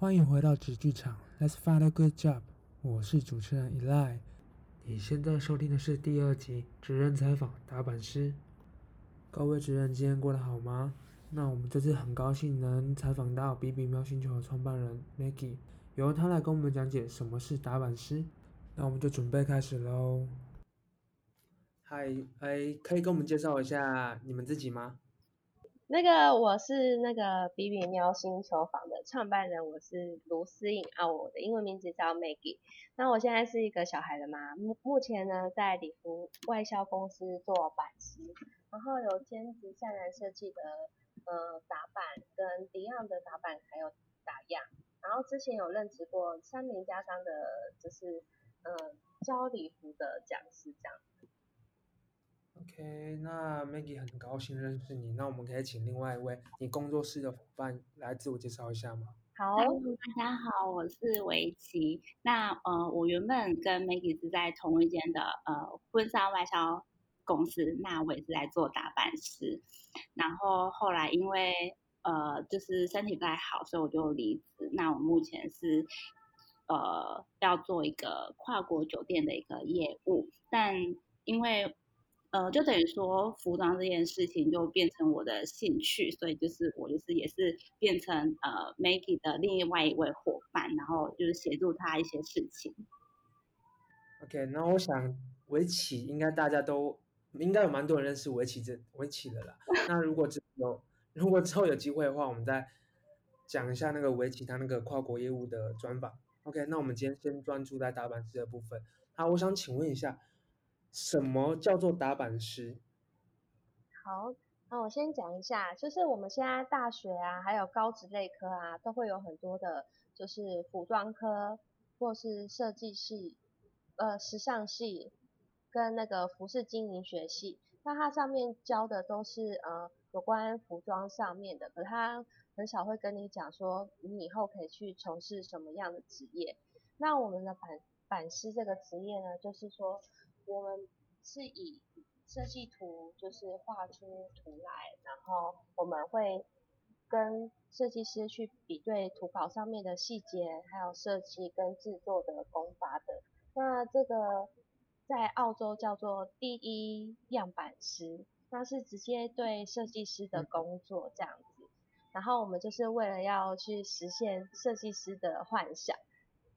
欢迎回到纸剧场，Let's find a good job。我是主持人 Eli。你现在收听的是第二集职人采访打板师。各位职人今天过得好吗？那我们这次很高兴能采访到比比喵星球的创办人 Maggie，由他来跟我们讲解什么是打板师。那我们就准备开始喽。嗨，哎，可以跟我们介绍一下你们自己吗？那个我是那个比比喵星球坊的创办人，我是卢思颖啊，我的英文名字叫 Maggie。那我现在是一个小孩的妈，目目前呢在礼服外销公司做版师，然后有兼职善然设计的呃打版，跟 Beyond 的打版还有打样，然后之前有任职过三名家商的，就是呃教礼服的讲师这样。OK，那 Maggie 很高兴认识你。那我们可以请另外一位你工作室的伙伴来自我介绍一下吗？好，大家好，我是围棋。那呃，我原本跟 Maggie 是在同一间的呃婚纱外销公司，那我也是在做打扮师。然后后来因为呃就是身体不太好，所以我就离职。那我目前是呃要做一个跨国酒店的一个业务，但因为呃，就等于说服装这件事情就变成我的兴趣，所以就是我就是也是变成呃 Maggie 的另外一位伙伴，然后就是协助他一些事情。OK，那我想围棋应该大家都应该有蛮多人认识围棋这围棋的啦。那如果之有如果之后有机会的话，我们再讲一下那个围棋它那个跨国业务的专访。OK，那我们今天先专注在打板师的部分。好，我想请问一下。什么叫做打板师？好，那我先讲一下，就是我们现在大学啊，还有高职类科啊，都会有很多的，就是服装科或是设计系、呃时尚系跟那个服饰经营学系。那它上面教的都是呃有关服装上面的，可它很少会跟你讲说你以后可以去从事什么样的职业。那我们的板板师这个职业呢，就是说。我们是以设计图，就是画出图来，然后我们会跟设计师去比对图稿上面的细节，还有设计跟制作的功法的。那这个在澳洲叫做第一样板师，那是直接对设计师的工作这样子。然后我们就是为了要去实现设计师的幻想，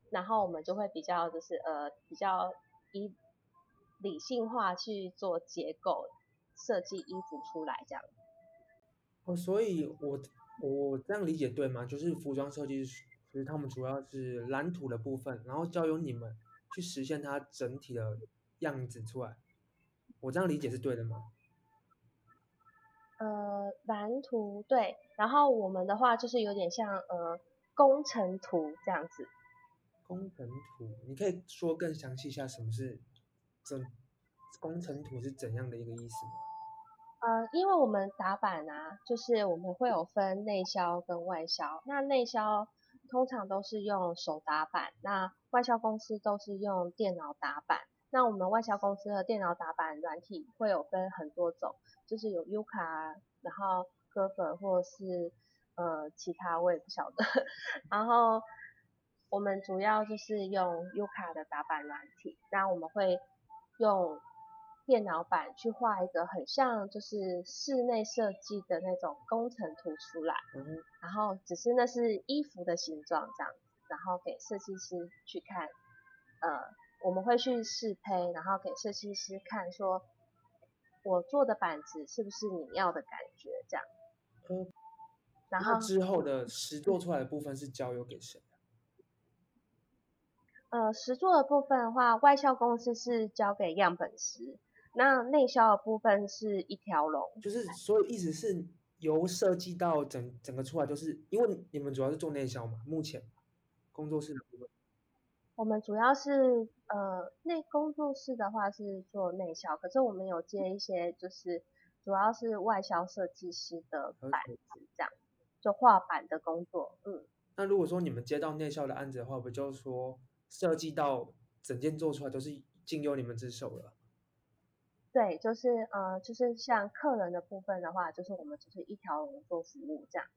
然后我们就会比较就是呃比较一理性化去做结构设计衣服出来这样。哦，所以我我这样理解对吗？就是服装设计师，其实他们主要是蓝图的部分，然后交由你们去实现它整体的样子出来。我这样理解是对的吗？呃，蓝图对，然后我们的话就是有点像呃工程图这样子。工程图，你可以说更详细一下什么是？这工程图是怎样的一个意思吗？呃，因为我们打板啊，就是我们会有分内销跟外销。那内销通常都是用手打板，那外销公司都是用电脑打板。那我们外销公司的电脑打板软体会有分很多种，就是有 U 卡，然后 g e r 或者是呃其他我也不晓得。然后我们主要就是用 U 卡的打板软体，那我们会。用电脑板去画一个很像就是室内设计的那种工程图出来，嗯然后只是那是衣服的形状这样，然后给设计师去看，呃，我们会去试胚，然后给设计师看，说我做的板子是不是你要的感觉这样。嗯，然后之后的实做出来的部分是交由给谁？呃，实做的部分的话，外销公司是交给样本师，那内销的部分是一条龙。就是所以意思是由设计到整整个出来，就是因为你们主要是做内销嘛？目前工作室的部分，我们主要是呃内工作室的话是做内销，可是我们有接一些就是主要是外销设计师的板子这样，就画板的工作。嗯，那如果说你们接到内销的案子的话，不就是说？设计到整件做出来都是经由你们之手了。对，就是呃，就是像客人的部分的话，就是我们就是一条龙做服务这样。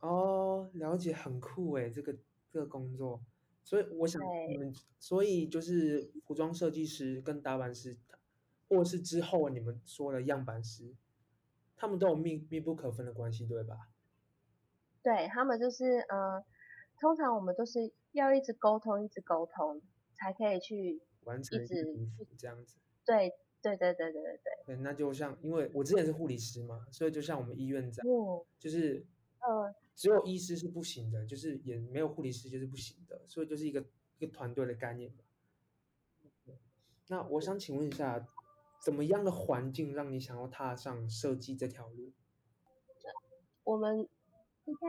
哦，了解，很酷诶，这个这个工作，所以我想你们，所以就是服装设计师跟打版师，或是之后你们说的样板师，他们都有密密不可分的关系，对吧？对他们就是，呃，通常我们都是要一直沟通，一直沟通，才可以去完成一直这样子。对，对，对，对，对，对，对。对，那就像，因为我之前是护理师嘛，所以就像我们医院这样，就是，呃，只有医师是不行的，就是也没有护理师就是不行的，所以就是一个一个团队的概念吧。那我想请问一下，怎么样的环境让你想要踏上设计这条路？我们。应该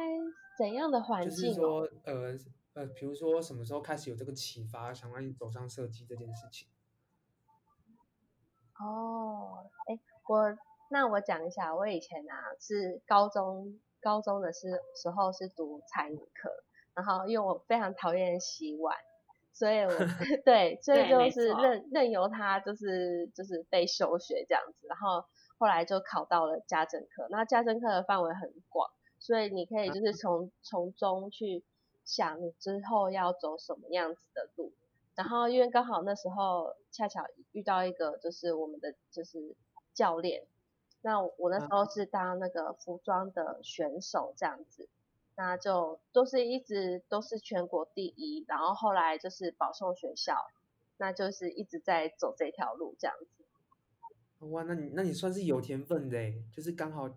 怎样的环境？就是说，呃呃，比如说什么时候开始有这个启发，想让你走上设计这件事情？哦，哎，我那我讲一下，我以前啊是高中高中的时时候是读餐饮课，然后因为我非常讨厌洗碗，所以我 对，所以就是任任由他就是就是被休学这样子，然后后来就考到了家政课，那家政课的范围很广。所以你可以就是从从中去想你之后要走什么样子的路，然后因为刚好那时候恰巧遇到一个就是我们的就是教练，那我那时候是当那个服装的选手这样子，那就都是一直都是全国第一，然后后来就是保送学校，那就是一直在走这条路这样子。哇，那你那你算是有天分的，就是刚好。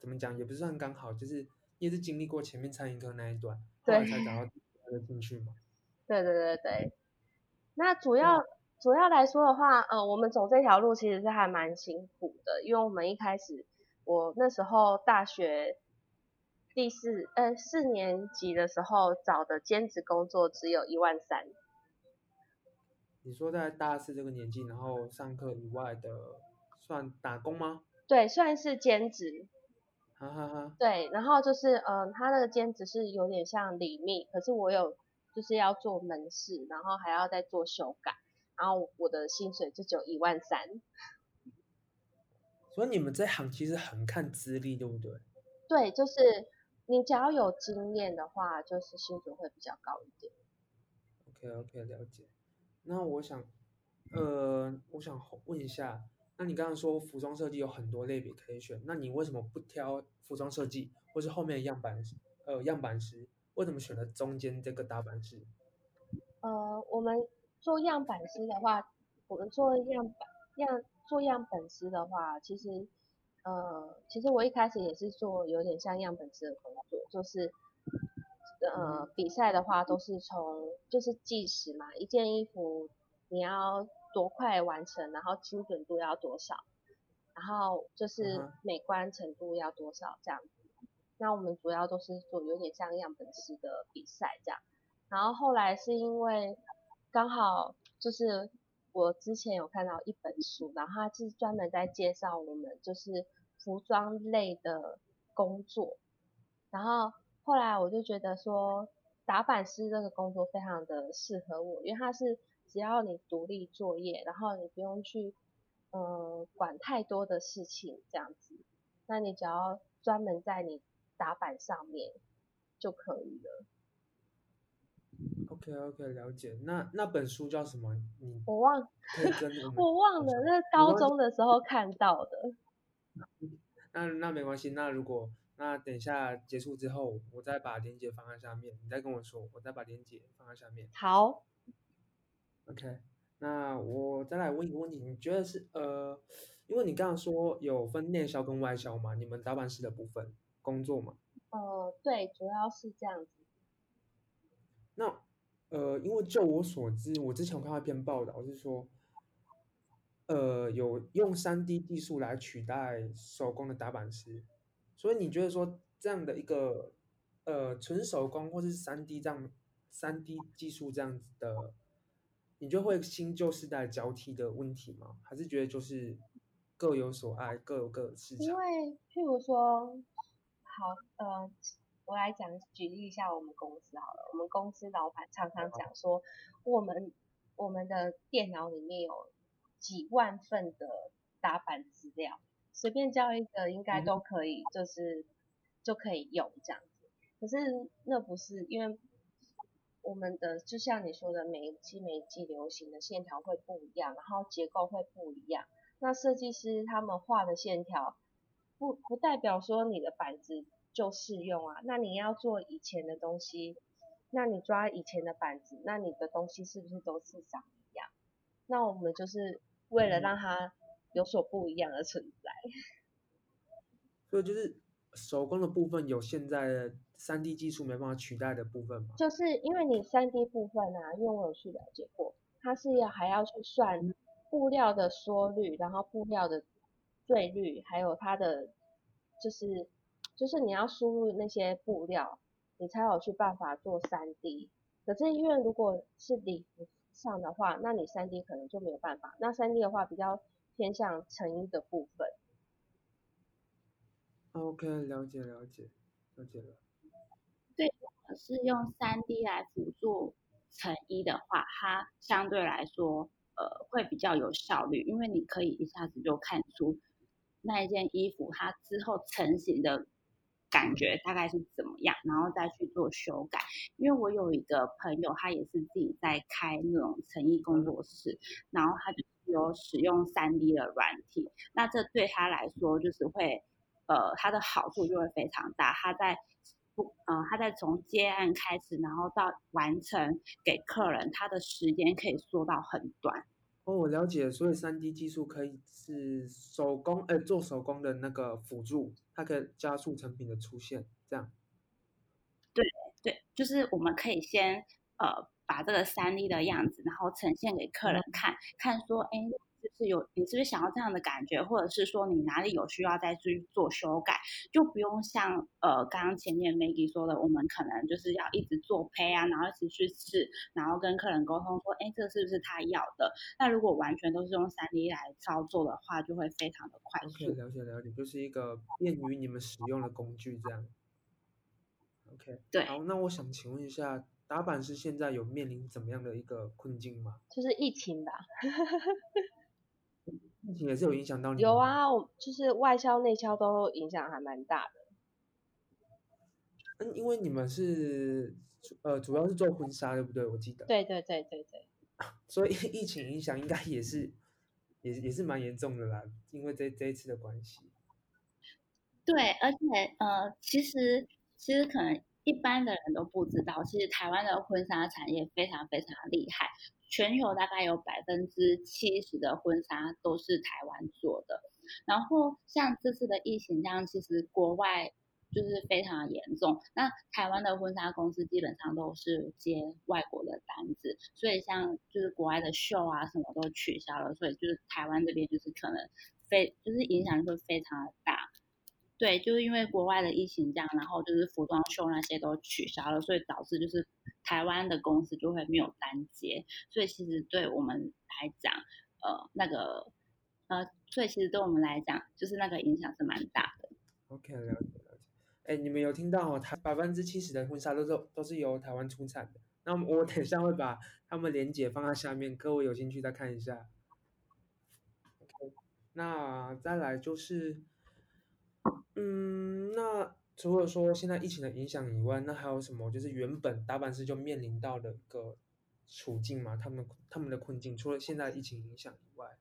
怎么讲也不算刚好，就是也是经历过前面餐饮课那一段，后来才找到他的兴趣嘛。对对对对，那主要主要来说的话，呃，我们走这条路其实是还蛮辛苦的，因为我们一开始我那时候大学第四呃四年级的时候找的兼职工作只有一万三。你说在大四这个年纪，然后上课以外的算打工吗？对，算是兼职。哈哈哈。对，然后就是，嗯，他那个兼职是有点像李密，可是我有就是要做门市，然后还要再做修改，然后我的薪水就只有一万三。所以你们这行其实很看资历，对不对？对，就是你只要有经验的话，就是薪水会比较高一点。OK OK，了解。那我想，呃，我想问一下。那你刚刚说服装设计有很多类别可以选，那你为什么不挑服装设计，或是后面的样板师？呃，样板师为什么选了中间这个打板师？呃，我们做样板师的话，我们做样板样做样本师的话，其实呃，其实我一开始也是做有点像样本师的工作，就是呃，比赛的话都是从就是计时嘛，一件衣服你要。多快完成，然后精准度要多少，然后就是美观程度要多少这样子。那我们主要都是做有点像样本师的比赛这样。然后后来是因为刚好就是我之前有看到一本书，然后它是专门在介绍我们就是服装类的工作。然后后来我就觉得说打板师这个工作非常的适合我，因为它是。只要你独立作业，然后你不用去，嗯，管太多的事情这样子，那你只要专门在你打板上面就可以了。OK OK，了解。那那本书叫什么？你我忘，我忘了，那高中的时候看到的。那那没关系，那如果那等一下结束之后，我再把链接放在下面，你再跟我说，我再把链接放在下面。好。OK，那我再来问一个问题，你觉得是呃，因为你刚刚说有分内销跟外销嘛，你们打板师的部分工作嘛？呃，对，主要是这样子。那呃，因为就我所知，我之前有看到一篇报道是说，呃，有用三 D 技术来取代手工的打板师，所以你觉得说这样的一个呃纯手工或者是三 D 这样三 D 技术这样子的。你就会新旧世代交替的问题吗？还是觉得就是各有所爱，各有各的市场？因为譬如说，好，呃，我来讲举例一下我们公司好了。我们公司老板常常讲说，我们我们的电脑里面有几万份的打板资料，随便交一个应该都可以，就是就可以用这样子。可是那不是因为。我们的就像你说的，每一季每一季流行的线条会不一样，然后结构会不一样。那设计师他们画的线条，不不代表说你的板子就适用啊。那你要做以前的东西，那你抓以前的板子，那你的东西是不是都是长一样？那我们就是为了让它有所不一样的存在。所以就是手工的部分有现在的三 D 技术没办法取代的部分吗？就是因为你三 D 部分啊，因为我有去了解过，它是要还要去算布料的缩率，然后布料的坠率，还有它的就是就是你要输入那些布料，你才有去办法做三 D。可是因为如果是礼服上的话，那你三 D 可能就没有办法。那三 D 的话比较偏向成衣的部分。OK，了解了解了解了。是用三 D 来辅助成衣的话，它相对来说，呃，会比较有效率，因为你可以一下子就看出那一件衣服它之后成型的感觉大概是怎么样，然后再去做修改。因为我有一个朋友，他也是自己在开那种成衣工作室，然后他就有使用三 D 的软体，那这对他来说就是会，呃，他的好处就会非常大，他在不，呃，他在从接案开始，然后到完成给客人，他的时间可以缩到很短。哦，我了解，所以三 D 技术可以是手工，呃，做手工的那个辅助，它可以加速成品的出现，这样。对对，就是我们可以先呃把这个三 D 的样子，然后呈现给客人看，看说，哎，就是有你是不是想要这样的感觉，或者是说你哪里有需要再去做修改，就不用像呃刚刚前面 Maggie 说的，我们可能就是要一直做胚啊，然后一直去试，然后跟客人沟通说，哎，这个是不是他要的？那如果完全都是用三 D 来操作的话，就会非常的快速。了解了解，就是一个便于你们使用的工具，这样。OK，对好，那我想请问一下，打板是现在有面临怎么样的一个困境吗？就是疫情吧。疫情也是有影响到你，有啊，我就是外销内销都影响还蛮大的。嗯，因为你们是呃主要是做婚纱，对不对？我记得。。对对对对对，所以疫情影响应该也是也也是蛮严重的啦，因为这这一次的关系。对，而且呃，其实其实可能一般的人都不知道，其实台湾的婚纱产业非常非常厉害，全球大概有百分之七十的婚纱都是台湾做的。然后像这次的疫情这样，其实国外就是非常严重。那台湾的婚纱公司基本上都是接外国的单子，所以像就是国外的秀啊什么都取消了，所以就是台湾这边就是可能非就是影响会非常大。对，就是因为国外的疫情这样，然后就是服装秀那些都取消了，所以导致就是台湾的公司就会没有单接，所以其实对我们来讲，呃，那个呃，所以其实对我们来讲，就是那个影响是蛮大的。OK，了解了解。哎，你们有听到哦？台百分之七十的婚纱都是都是由台湾出产的。那我等一下会把他们链接放在下面，各位有兴趣再看一下。OK，那再来就是，嗯，那除了说现在疫情的影响以外，那还有什么？就是原本打板师就面临到的一个处境嘛？他们他们的困境，除了现在疫情影响以外，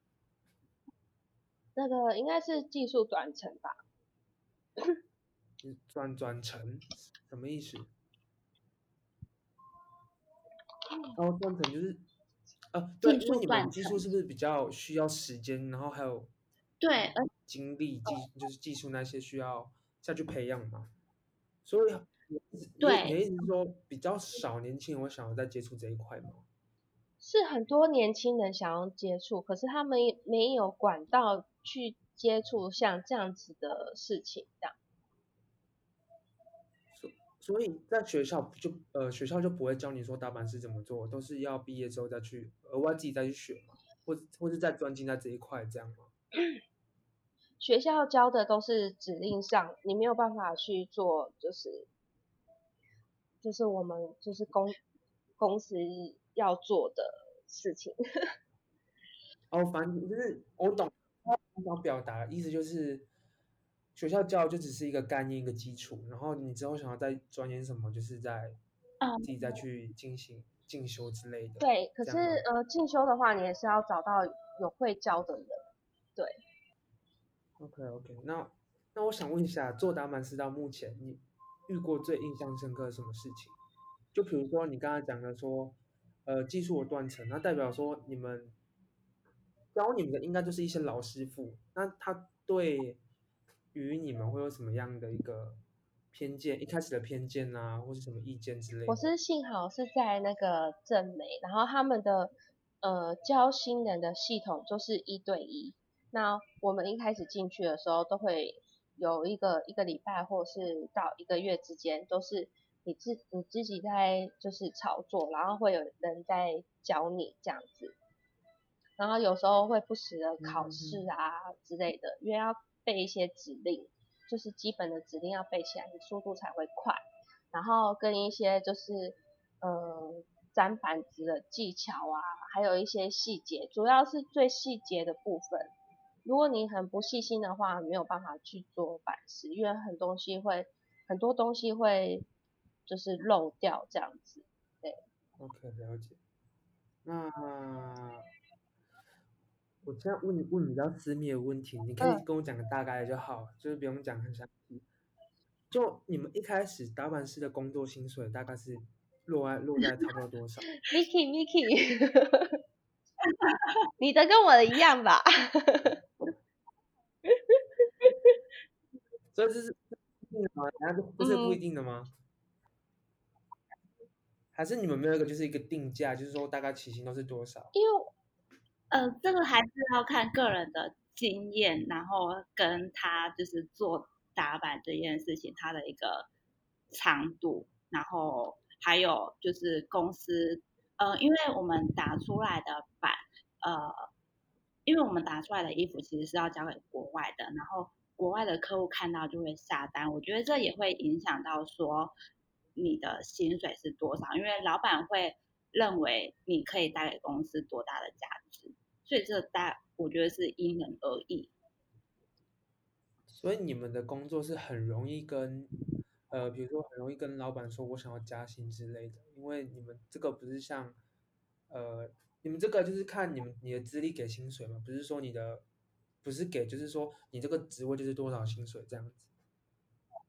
那个应该是技术转成吧？转转成什么意思？然后，断层就是，呃，对，因为你们技术是不是比较需要时间，然后还有对，而精力技就是技术那些需要下去培养嘛？所以对你的意思是说比较少年轻人会想要再接触这一块吗？是很多年轻人想要接触，可是他们没有管道去接触像这样子的事情，这样。所以在学校就呃学校就不会教你说打板是怎么做，都是要毕业之后再去额外自己再去学嘛，或或是再专精在这一块这样吗？学校教的都是指令上，你没有办法去做，就是就是我们就是公公司要做的事情。哦，反正就是我懂，他想表达的意思就是，学校教就只是一个概念、一个基础，然后你之后想要再钻研什么，就是在自己再去进行进修之类的。对，可是呃，进修的话，你也是要找到有会教的人。对。OK OK，那那我想问一下，做打满师到目前，你遇过最印象深刻什么事情？就比如说你刚才讲的说，呃，技术的断层，那代表说你们教你们的应该就是一些老师傅，那他对于你们会有什么样的一个？偏见一开始的偏见啊，或是什么意见之类的。我是幸好是在那个正美，然后他们的呃教新人的系统就是一对一。那我们一开始进去的时候，都会有一个一个礼拜或是到一个月之间，都是你自你自己在就是操作，然后会有人在教你这样子。然后有时候会不时的考试啊之类的，因为要背一些指令。就是基本的指令要背起来，你速度才会快。然后跟一些就是呃粘板子的技巧啊，还有一些细节，主要是最细节的部分。如果你很不细心的话，没有办法去做板式，因为很东西会很多东西会就是漏掉这样子。对。OK，了解。那。我现在问问比较私密的问题，你可以跟我讲个大概就好，就是不用讲很详细。就你们一开始打板师的工作薪水大概是落在落在差不多多少？Miki Miki，你的跟我的一样吧？所以这是定的吗？难道不是不一定的吗？还是你们没有一个就是一个定价，就是说大概起薪都是多少？因为。呃，这个还是要看个人的经验，然后跟他就是做打板这件事情，他的一个长度，然后还有就是公司，呃，因为我们打出来的板，呃，因为我们打出来的衣服其实是要交给国外的，然后国外的客户看到就会下单，我觉得这也会影响到说你的薪水是多少，因为老板会认为你可以带给公司多大的价值。所以这大，我觉得是因人而异。所以你们的工作是很容易跟，呃，比如说很容易跟老板说我想要加薪之类的，因为你们这个不是像，呃，你们这个就是看你们你的资历给薪水嘛，不是说你的，不是给，就是说你这个职位就是多少薪水这样子，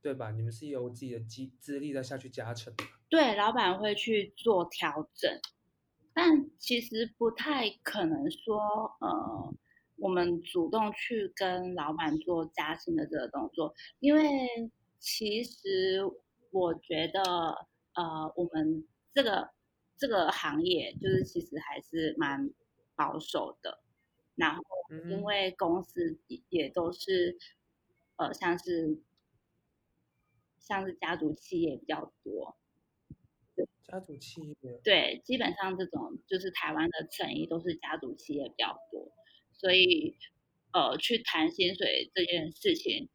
对吧？你们是由自己的资资历再下去加成。对，老板会去做调整。但其实不太可能说，呃，我们主动去跟老板做加薪的这个动作，因为其实我觉得，呃，我们这个这个行业就是其实还是蛮保守的，然后因为公司也都是，呃，像是像是家族企业比较多。家族企业。对，基本上这种就是台湾的成衣都是家族企业比较多，所以呃，去谈薪水这件事情，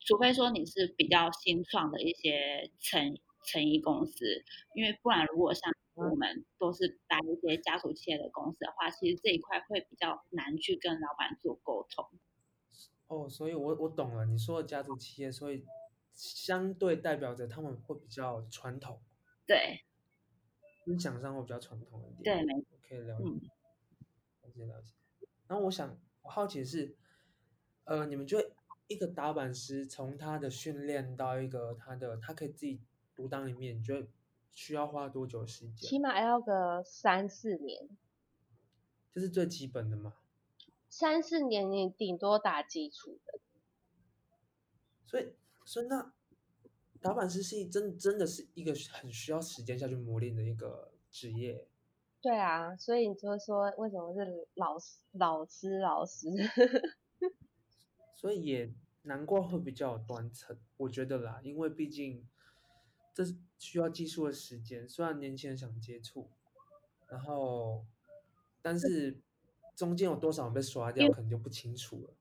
除非说你是比较新创的一些成成衣公司，因为不然如果像我们都是带一些家族企业的公司的话，其实这一块会比较难去跟老板做沟通。哦，所以我我懂了，你说的家族企业，所以相对代表着他们会比较传统。对。思想上会比较传统一点，对，可以了解，了解了解。然后我想，我好奇的是，呃，你们觉得一个打板师从他的训练到一个他的他可以自己独当一面，你觉得需要花多久时间？起码要个三四年，这是最基本的嘛？三四年你顶多打基础的，所以，所以那。打板师是真真的是一个很需要时间下去磨练的一个职业。对啊，所以你就说为什么是老师老师老师？所以也难怪会比较断层，我觉得啦，因为毕竟这是需要技术的时间。虽然年轻人想接触，然后但是中间有多少人被刷掉，可能就不清楚了。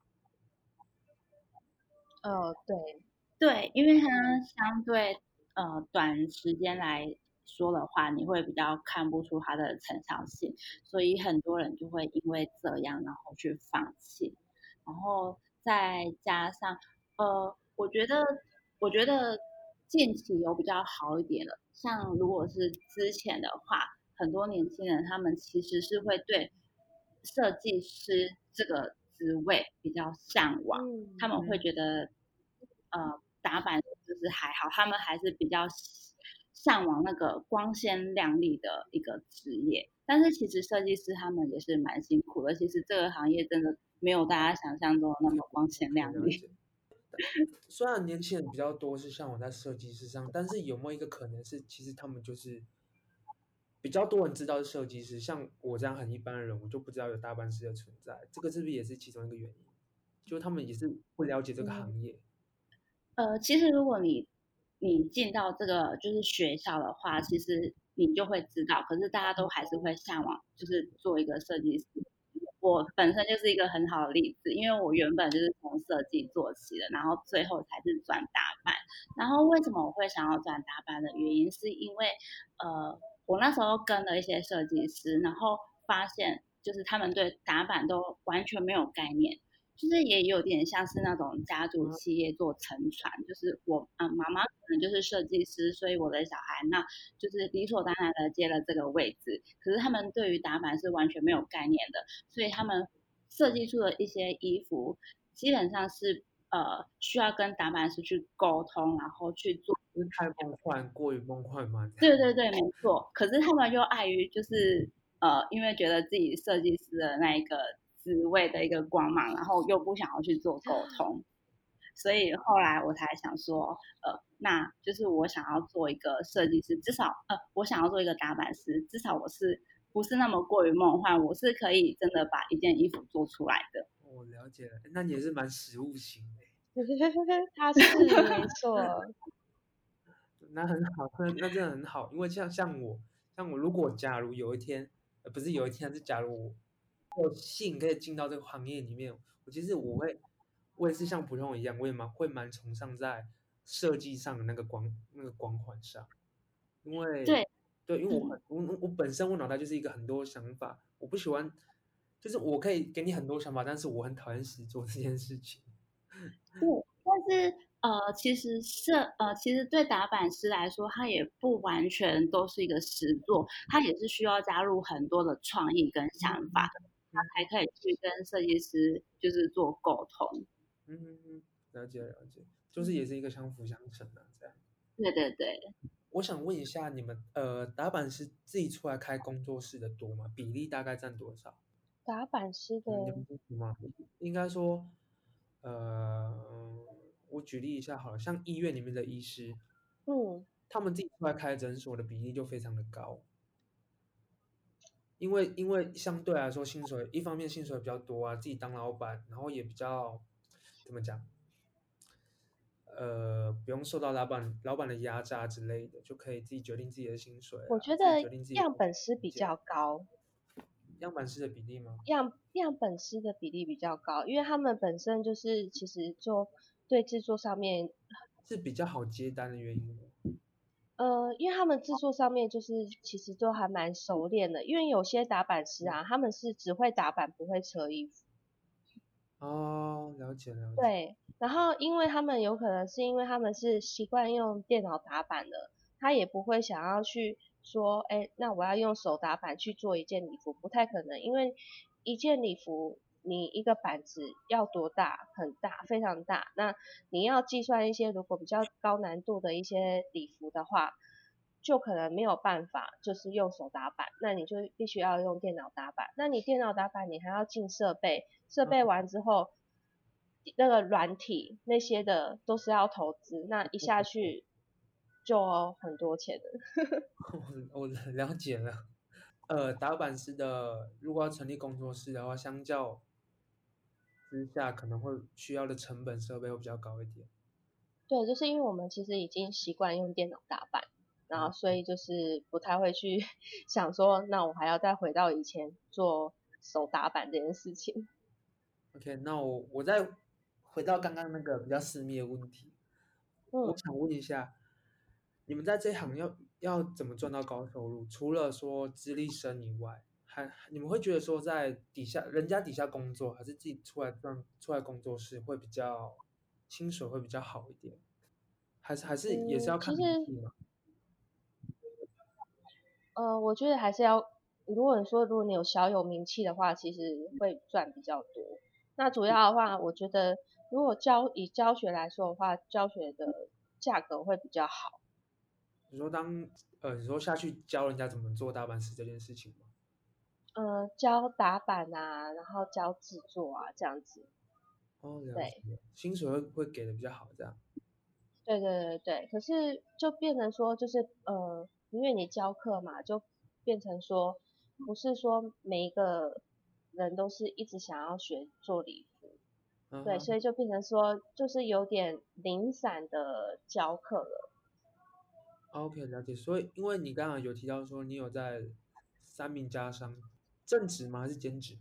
哦，对。对，因为它相对呃短时间来说的话，你会比较看不出它的成效性，所以很多人就会因为这样然后去放弃，然后再加上呃，我觉得我觉得近期有比较好一点了。像如果是之前的话，很多年轻人他们其实是会对设计师这个职位比较向往，他们会觉得呃打板就是还好，他们还是比较向往那个光鲜亮丽的一个职业。但是其实设计师他们也是蛮辛苦的，其实这个行业真的没有大家想象中的那么光鲜亮丽。虽然年轻人比较多是像我在设计师上，但是有没有一个可能是，其实他们就是比较多人知道是设计师，像我这样很一般的人，我就不知道有大班师的存在，这个是不是也是其中一个原因？就他们也是不了解这个行业。呃，其实如果你你进到这个就是学校的话，其实你就会知道，可是大家都还是会向往，就是做一个设计师。我本身就是一个很好的例子，因为我原本就是从设计做起的，然后最后才是转打扮。然后为什么我会想要转打扮的原因，是因为呃，我那时候跟了一些设计师，然后发现就是他们对打扮都完全没有概念。就是也有点像是那种家族企业做沉船，就是我啊妈妈可能就是设计师，所以我的小孩那就是理所当然的接了这个位置。可是他们对于打板是完全没有概念的，所以他们设计出的一些衣服基本上是呃需要跟打板师去沟通，然后去做。太梦幻，过于梦幻吗？对对对，没错。可是他们又碍于就是呃，因为觉得自己设计师的那一个。职位的一个光芒，然后又不想要去做沟通，所以后来我才想说，呃，那就是我想要做一个设计师，至少呃，我想要做一个打版师，至少我是不是那么过于梦幻，我是可以真的把一件衣服做出来的。我了解了，那你也是蛮实务型的。他是没错，那很好，那那真的很好，因为像像我，像我如果假如有一天，呃，不是有一天，是假如我。有幸可以进到这个行业里面，我其实我会，我也是像普通人一样，我也蛮会蛮崇尚在设计上的那个光那个光环上，因为对对，因为我很我我本身我脑袋就是一个很多想法，我不喜欢，就是我可以给你很多想法，但是我很讨厌实做这件事情。对，但是呃，其实设呃，其实对打板师来说，他也不完全都是一个实作，他也是需要加入很多的创意跟想法。他才可以去跟设计师就是做沟通，嗯，了解了解，就是也是一个相辅相成的这样。对对对，我想问一下你们，呃，打板师自己出来开工作室的多吗？比例大概占多少？打板师的吗？应该说，呃，我举例一下好了，像医院里面的医师，嗯，他们自己出来开诊所的比例就非常的高。因为因为相对来说薪水一方面薪水比较多啊，自己当老板，然后也比较怎么讲，呃，不用受到老板老板的压榨之类的，就可以自己决定自己的薪水。我觉得样本师比较高，样本师的比例吗？样样本师的比例比较高，因为他们本身就是其实做对制作上面是比较好接单的原因。呃，因为他们制作上面就是其实都还蛮熟练的，因为有些打板师啊，他们是只会打板不会扯衣服。哦，了解了解。对，然后因为他们有可能是因为他们是习惯用电脑打板的，他也不会想要去说，哎，那我要用手打板去做一件礼服，不太可能，因为一件礼服。你一个板子要多大？很大，非常大。那你要计算一些如果比较高难度的一些礼服的话，就可能没有办法，就是用手打板。那你就必须要用电脑打板。那你电脑打板，你还要进设备，设备完之后，那个软体那些的都是要投资。那一下去就很多钱的。我 我了解了。呃，打板师的如果要成立工作室的话，相较。之下可能会需要的成本设备会比较高一点。对，就是因为我们其实已经习惯用电脑打板，然后所以就是不太会去 想说，那我还要再回到以前做手打板这件事情。OK，那我我再回到刚刚那个比较私密的问题，我想问一下，你们在这行要要怎么赚到高收入？除了说资历深以外？还你们会觉得说在底下人家底下工作，还是自己出来赚出来工作室会比较薪水会比较好一点？还是还是也是要看名气嘛？呃，我觉得还是要，如果你说如果你有小有名气的话，其实会赚比较多。那主要的话，我觉得如果教以教学来说的话，教学的价格会比较好。你说当呃，你说下去教人家怎么做大板石这件事情吗？呃，教打板啊，然后教制作啊，这样子。哦，对，薪水会会给的比较好，这样。对对对对，可是就变成说，就是呃，因为你教课嘛，就变成说，不是说每一个人都是一直想要学做礼服，对，所以就变成说，就是有点零散的教课了。OK，了解。所以，因为你刚刚有提到说，你有在三名家商正职吗？还是兼职？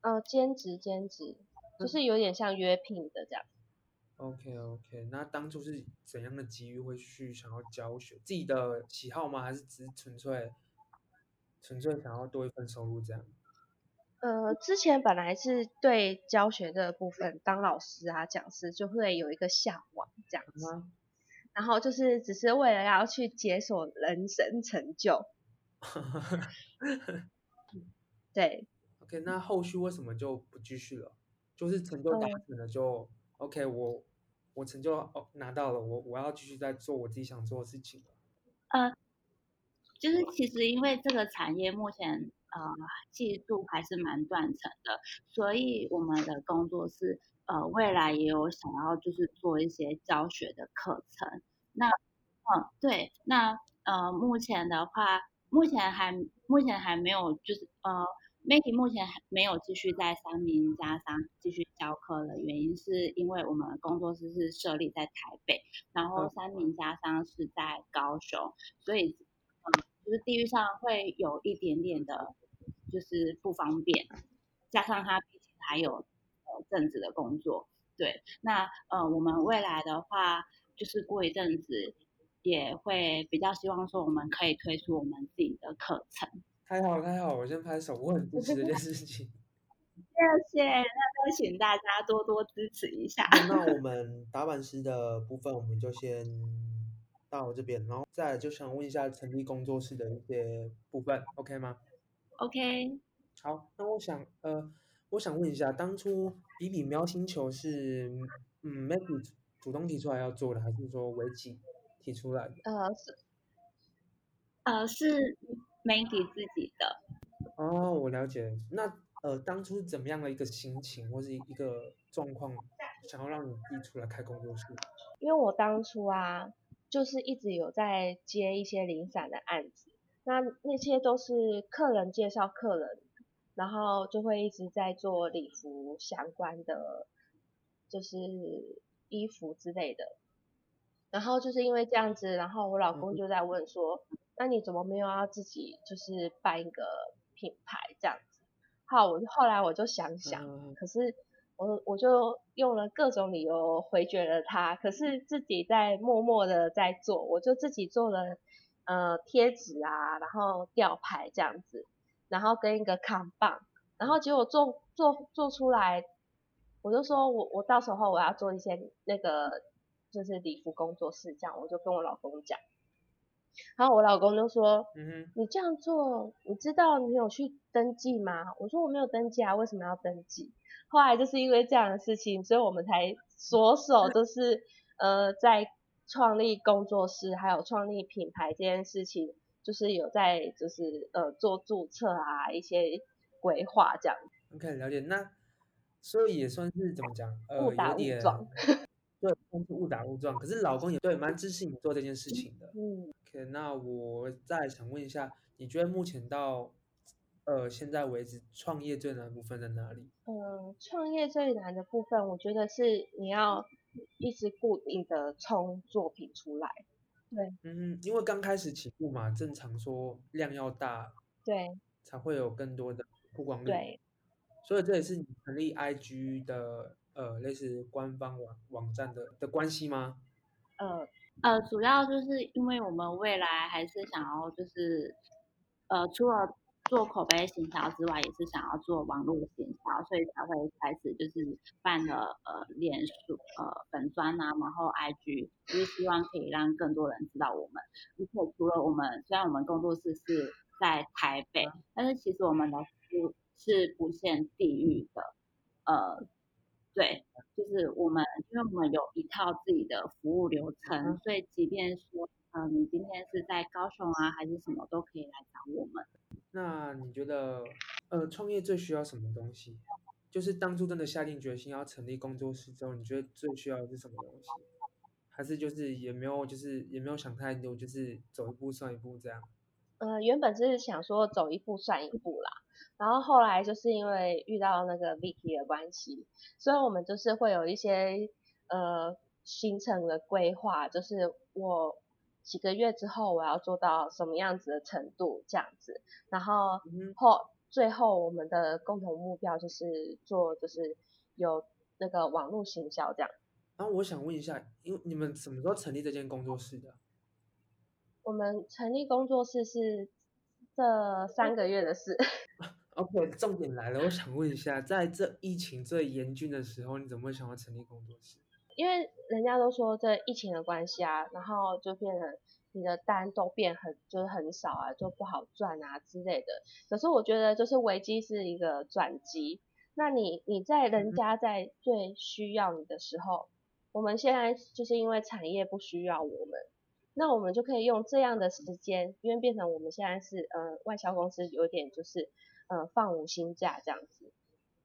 呃，兼职，兼职，就是有点像约聘的这样。OK，OK。那当初是怎样的机遇会去想要教学？自己的喜好吗？还是只是纯粹纯粹想要多一份收入这样？呃，之前本来是对教学的部分当老师啊、讲师就会有一个向往这样子。然后就是只是为了要去解锁人生成就，对。OK，那后续为什么就不继续了？就是成就达成了就 OK，我我成就哦拿到了，我我要继续在做我自己想做的事情了。呃，就是其实因为这个产业目前呃技术还是蛮断层的，所以我们的工作是。呃，未来也有想要就是做一些教学的课程。那，嗯，对，那呃，目前的话，目前还目前还没有，就是呃，Maggie 目前还没有继续在三明家商继续教课的原因，是因为我们工作室是设立在台北，然后三明家商是在高雄，所以，嗯，就是地域上会有一点点的，就是不方便，加上他毕竟还有呃。正职的工作，对，那呃，我们未来的话，就是过一阵子也会比较希望说，我们可以推出我们自己的课程。太好太好，我先拍手，我很支持这件事情。谢谢，那就请大家多多支持一下。那我 们打板师的部分，我们就先到这边，然后再就想问一下成立工作室的一些部分，OK 吗？OK。好，那我想呃。我想问一下，当初比比喵星球是嗯 Maggie 主动提出来要做的，还是说维奇提出来的？呃是，呃是 Maggie 自己的。哦，我了解。那呃当初是怎么样的一个心情，或是一个状况，想要让你弟出来开工作室？因为我当初啊，就是一直有在接一些零散的案子，那那些都是客人介绍客人。然后就会一直在做礼服相关的，就是衣服之类的。然后就是因为这样子，然后我老公就在问说：“那你怎么没有要自己就是办一个品牌这样子？”好，我后来我就想想，可是我我就用了各种理由回绝了他。可是自己在默默的在做，我就自己做了呃贴纸啊，然后吊牌这样子。然后跟一个扛棒，然后结果做做做出来，我就说我我到时候我要做一些那个就是礼服工作室这样，我就跟我老公讲，然后我老公就说，嗯你这样做，你知道你有去登记吗？我说我没有登记啊，为什么要登记？后来就是因为这样的事情，所以我们才着手就是呃在创立工作室还有创立品牌这件事情。就是有在，就是呃做注册啊，一些规划这样。OK，了解。那所以也算是怎么讲？误打误撞。对，算是误打误撞。可是老公也对，蛮支持你做这件事情的。嗯。OK，那我再想问一下，你觉得目前到呃现在为止，创业最难的部分在哪里？嗯，创业最难的部分，我觉得是你要一直固定的冲作品出来。对，嗯，因为刚开始起步嘛，正常说量要大，对，才会有更多的曝光率，对，所以这也是你成立 IG 的呃类似官方网网站的的关系吗？呃呃，主要就是因为我们未来还是想要就是呃除了做口碑行销之外，也是想要做网络行销，所以才会开始就是办了呃脸书呃粉砖啊，然后 IG，就是希望可以让更多人知道我们。而且除了我们，虽然我们工作室是在台北，但是其实我们的服务是不限地域的，呃，对，就是我们因为我们有一套自己的服务流程，所以即便说呃你今天是在高雄啊还是什么，都可以来找我们。那你觉得，呃，创业最需要什么东西？就是当初真的下定决心要成立工作室之后，你觉得最需要的是什么东西？还是就是也没有，就是也没有想太多，就是走一步算一步这样？呃，原本是想说走一步算一步啦，然后后来就是因为遇到那个 Vicky 的关系，所以我们就是会有一些呃行程的规划，就是我。几个月之后，我要做到什么样子的程度这样子，然后后最后我们的共同目标就是做就是有那个网络行销这样。然后我想问一下，因为你们什么时候成立这间工作室的？我们成立工作室是这三个月的事。OK，重点来了，我想问一下，在这疫情最严峻的时候，你怎么会想要成立工作室？因为人家都说这疫情的关系啊，然后就变成你的单都变很就是很少啊，就不好赚啊之类的。可是我觉得就是危机是一个转机，那你你在人家在最需要你的时候，我们现在就是因为产业不需要我们，那我们就可以用这样的时间，因为变成我们现在是呃外销公司，有点就是呃放五星假这样子，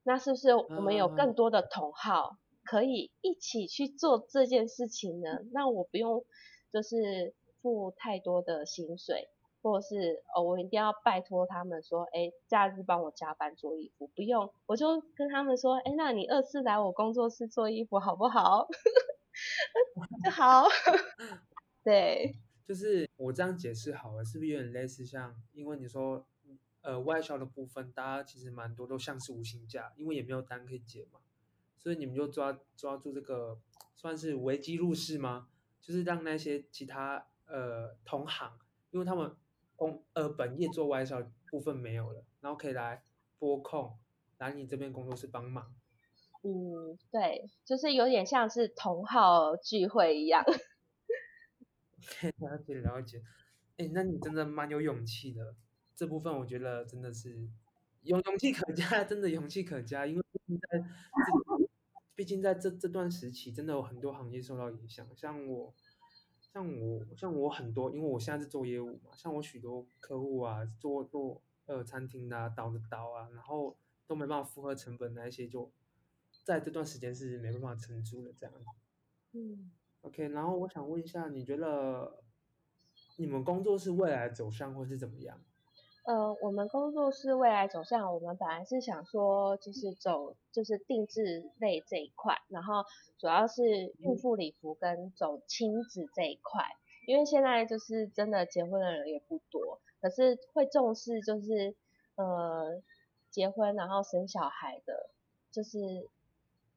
那是不是我们有更多的同好？可以一起去做这件事情呢？那我不用就是付太多的薪水，或者是哦，我一定要拜托他们说，哎，假日帮我加班做衣服，不用，我就跟他们说，哎，那你二次来我工作室做衣服好不好？好，对，就是我这样解释好了，是不是有点类似像，因为你说呃外销的部分，大家其实蛮多都像是无薪假，因为也没有单可以接嘛。所以你们就抓抓住这个算是危机入市吗？就是让那些其他呃同行，因为他们工呃本业做外销部分没有了，然后可以来拨控来你这边工作室帮忙。嗯，对，就是有点像是同好聚会一样。了 解了解，哎，那你真的蛮有勇气的，这部分我觉得真的是勇勇气可嘉，真的勇气可嘉，因为在毕竟在这这段时期，真的有很多行业受到影响。像我，像我，像我很多，因为我现在是做业务嘛，像我许多客户啊，做做呃餐厅啊，导的导啊，然后都没办法符合成本那一些，就在这段时间是没办法承租的这样。嗯，OK，然后我想问一下，你觉得你们工作是未来走向会是怎么样？呃，我们工作室未来走向，我们本来是想说，就是走就是定制类这一块，然后主要是孕妇礼服跟走亲子这一块，因为现在就是真的结婚的人也不多，可是会重视就是呃结婚然后生小孩的，就是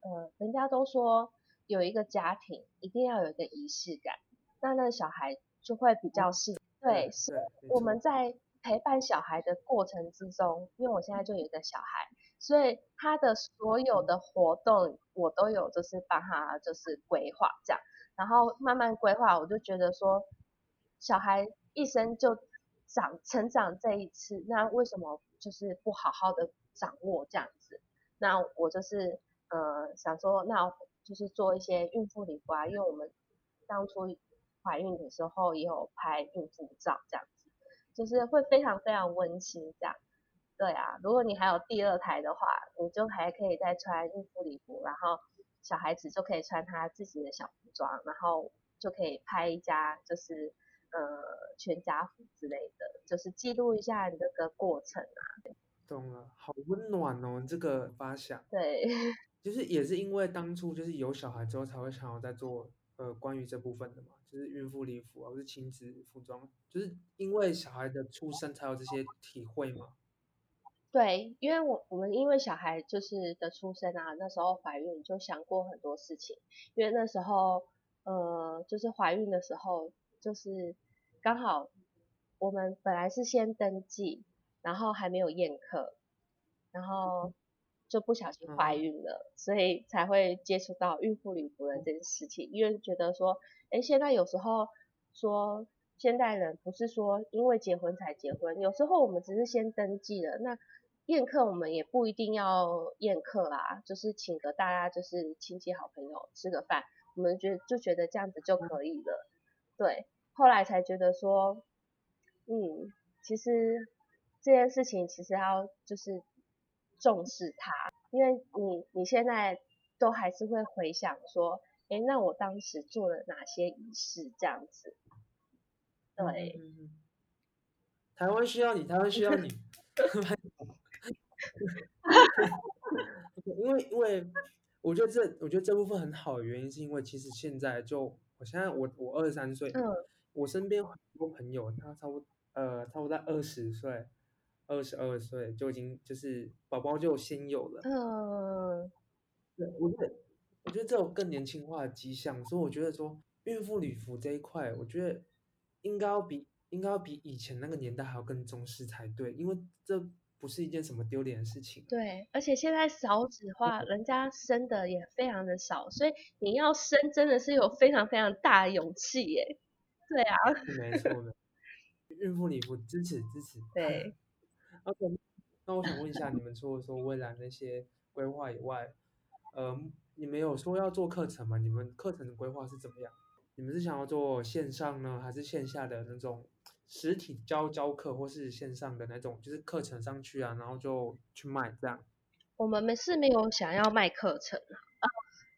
呃人家都说有一个家庭一定要有一个仪式感，那那小孩就会比较幸对，是我们在。陪伴小孩的过程之中，因为我现在就有一个小孩，所以他的所有的活动我都有，就是帮他就是规划这样，然后慢慢规划，我就觉得说，小孩一生就长成长这一次，那为什么就是不好好的掌握这样子？那我就是呃想说，那就是做一些孕妇礼服啊，因为我们当初怀孕的时候也有拍孕妇照这样。就是会非常非常温馨这样，对啊，如果你还有第二胎的话，你就还可以再穿孕妇礼服，然后小孩子就可以穿他自己的小服装，然后就可以拍一家就是呃全家福之类的，就是记录一下你这个过程啊。懂了，好温暖哦，这个发想。对，就是也是因为当初就是有小孩之后才会想要再做。呃，关于这部分的嘛，就是孕妇礼服啊，或是亲子服装，就是因为小孩的出生才有这些体会嘛。对，因为我我们因为小孩就是的出生啊，那时候怀孕就想过很多事情，因为那时候呃，就是怀孕的时候，就是刚好我们本来是先登记，然后还没有宴客，然后就不小心怀孕了，所以才会接触到孕妇礼服的这件事情，因为觉得说，哎，现在有时候说现代人不是说因为结婚才结婚，有时候我们只是先登记了，那宴客我们也不一定要宴客啦，就是请个大家就是亲戚好朋友吃个饭，我们觉得就觉得这样子就可以了，对，后来才觉得说，嗯，其实这件事情其实要就是重视它，因为你你现在都还是会回想说，哎，那我当时做了哪些仪式这样子，对，台湾需要你，台湾需要你，因为因为我觉得这我觉得这部分很好的原因是因为其实现在就我现在我我二十三岁，嗯，我身边很多朋友他差不多。呃，差不多在二十岁、二十二岁就已经就是宝宝就先有了。嗯，对，我觉得我觉得这有更年轻化的迹象，所以我觉得说孕妇礼服这一块，我觉得应该要比应该要比以前那个年代还要更重视才对，因为这不是一件什么丢脸的事情。对，而且现在少子化，人家生的也非常的少，所以你要生真的是有非常非常大的勇气耶。对啊，没错的。孕妇礼服支持支持，对。OK，那我想问一下，你们除了说未来那些规划以外，呃，你们有说要做课程吗？你们课程的规划是怎么样？你们是想要做线上呢，还是线下的那种实体教教课，或是线上的那种，就是课程上去啊，然后就去卖这样？我们是没有想要卖课程啊，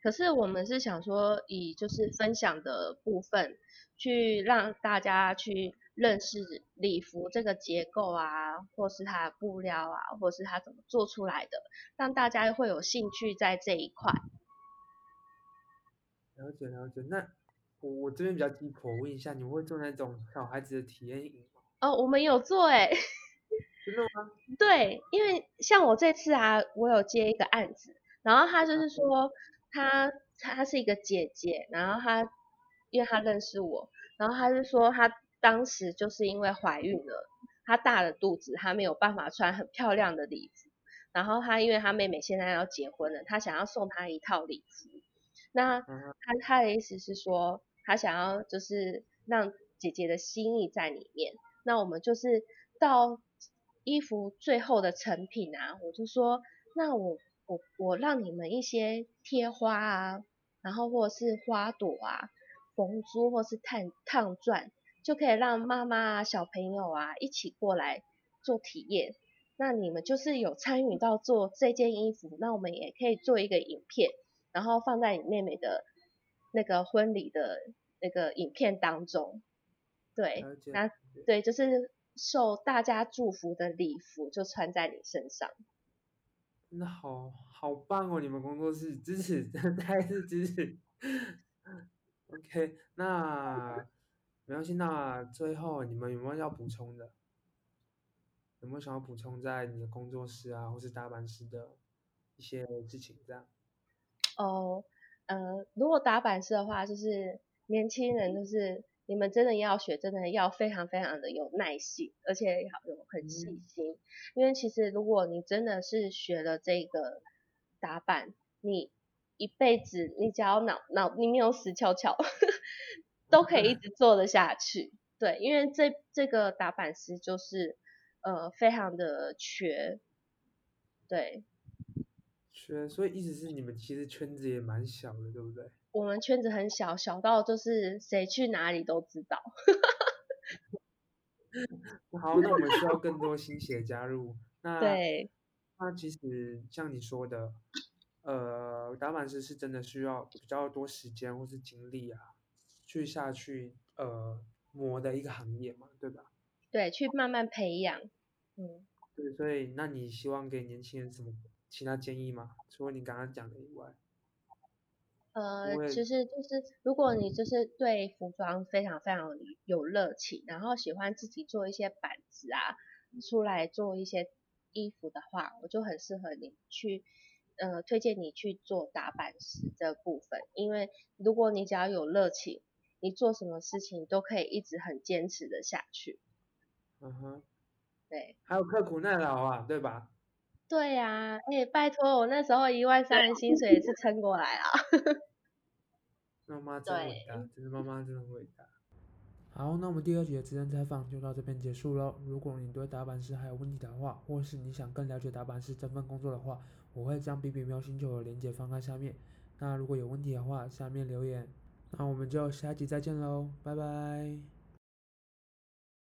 可是我们是想说，以就是分享的部分，去让大家去。认识礼服这个结构啊，或是它的布料啊，或是它怎么做出来的，让大家会有兴趣在这一块。了解了解，那我我这边比较鸡婆，问一下，你们会做那种小孩子的体验营吗？哦，我们有做哎。真的吗？对，因为像我这次啊，我有接一个案子，然后他就是说，他他是一个姐姐，然后他因为他认识我，然后他就说他。当时就是因为怀孕了，她大了肚子，她没有办法穿很漂亮的礼服。然后她因为她妹妹现在要结婚了，她想要送她一套礼服。那他他的意思是说，他想要就是让姐姐的心意在里面。那我们就是到衣服最后的成品啊，我就说，那我我我让你们一些贴花啊，然后或者是花朵啊，缝珠或是烫烫钻。就可以让妈妈啊、小朋友啊一起过来做体验。那你们就是有参与到做这件衣服，那我们也可以做一个影片，然后放在你妹妹的那个婚礼的那个影片当中。对，那对，就是受大家祝福的礼服就穿在你身上。真的好好棒哦！你们工作室支持，真的太是支持。OK，那。没关系，那最后你们有没有要补充的？有没有想要补充在你的工作室啊，或是打板师的一些事情这样？哦，呃，如果打板师的话，就是年轻人，就是你们真的要学，真的要非常非常的有耐心，而且要有很细心。因为其实如果你真的是学了这个打板，你一辈子你只要脑脑你没有死翘翘。都可以一 直做得下去，对，因为这这个打板师就是呃非常的缺，对，缺，所以意思是你们其实圈子也蛮小的，对不对？我们圈子很小，小到就是谁去哪里都知道。好，那我们需要更多新血加入。那对，那其实像你说的，呃，打板师是真的需要比较多时间或是精力啊。去下去呃磨的一个行业嘛，对吧？对，去慢慢培养，嗯。对，所以那你希望给年轻人什么其他建议吗？除了你刚刚讲的以外？呃，其实就是如果你就是对服装非常非常有热情，然后喜欢自己做一些板子啊，出来做一些衣服的话，我就很适合你去。呃，推荐你去做打板师这部分，因为如果你只要有热情。你做什么事情都可以一直很坚持的下去。嗯哼，对，还有刻苦耐劳啊，对吧？对呀、哎、拜托，我那时候一万三的薪水也是撑过来啦。妈妈真伟大，对真的妈妈真的伟大。好，那我们第二集的职人采访就到这边结束喽。如果你对打板师还有问题的话，或是你想更了解打板师这份工作的话，我会将比比喵星球的链接放在下面。那如果有问题的话，下面留言。那我们就下集再见喽，拜拜。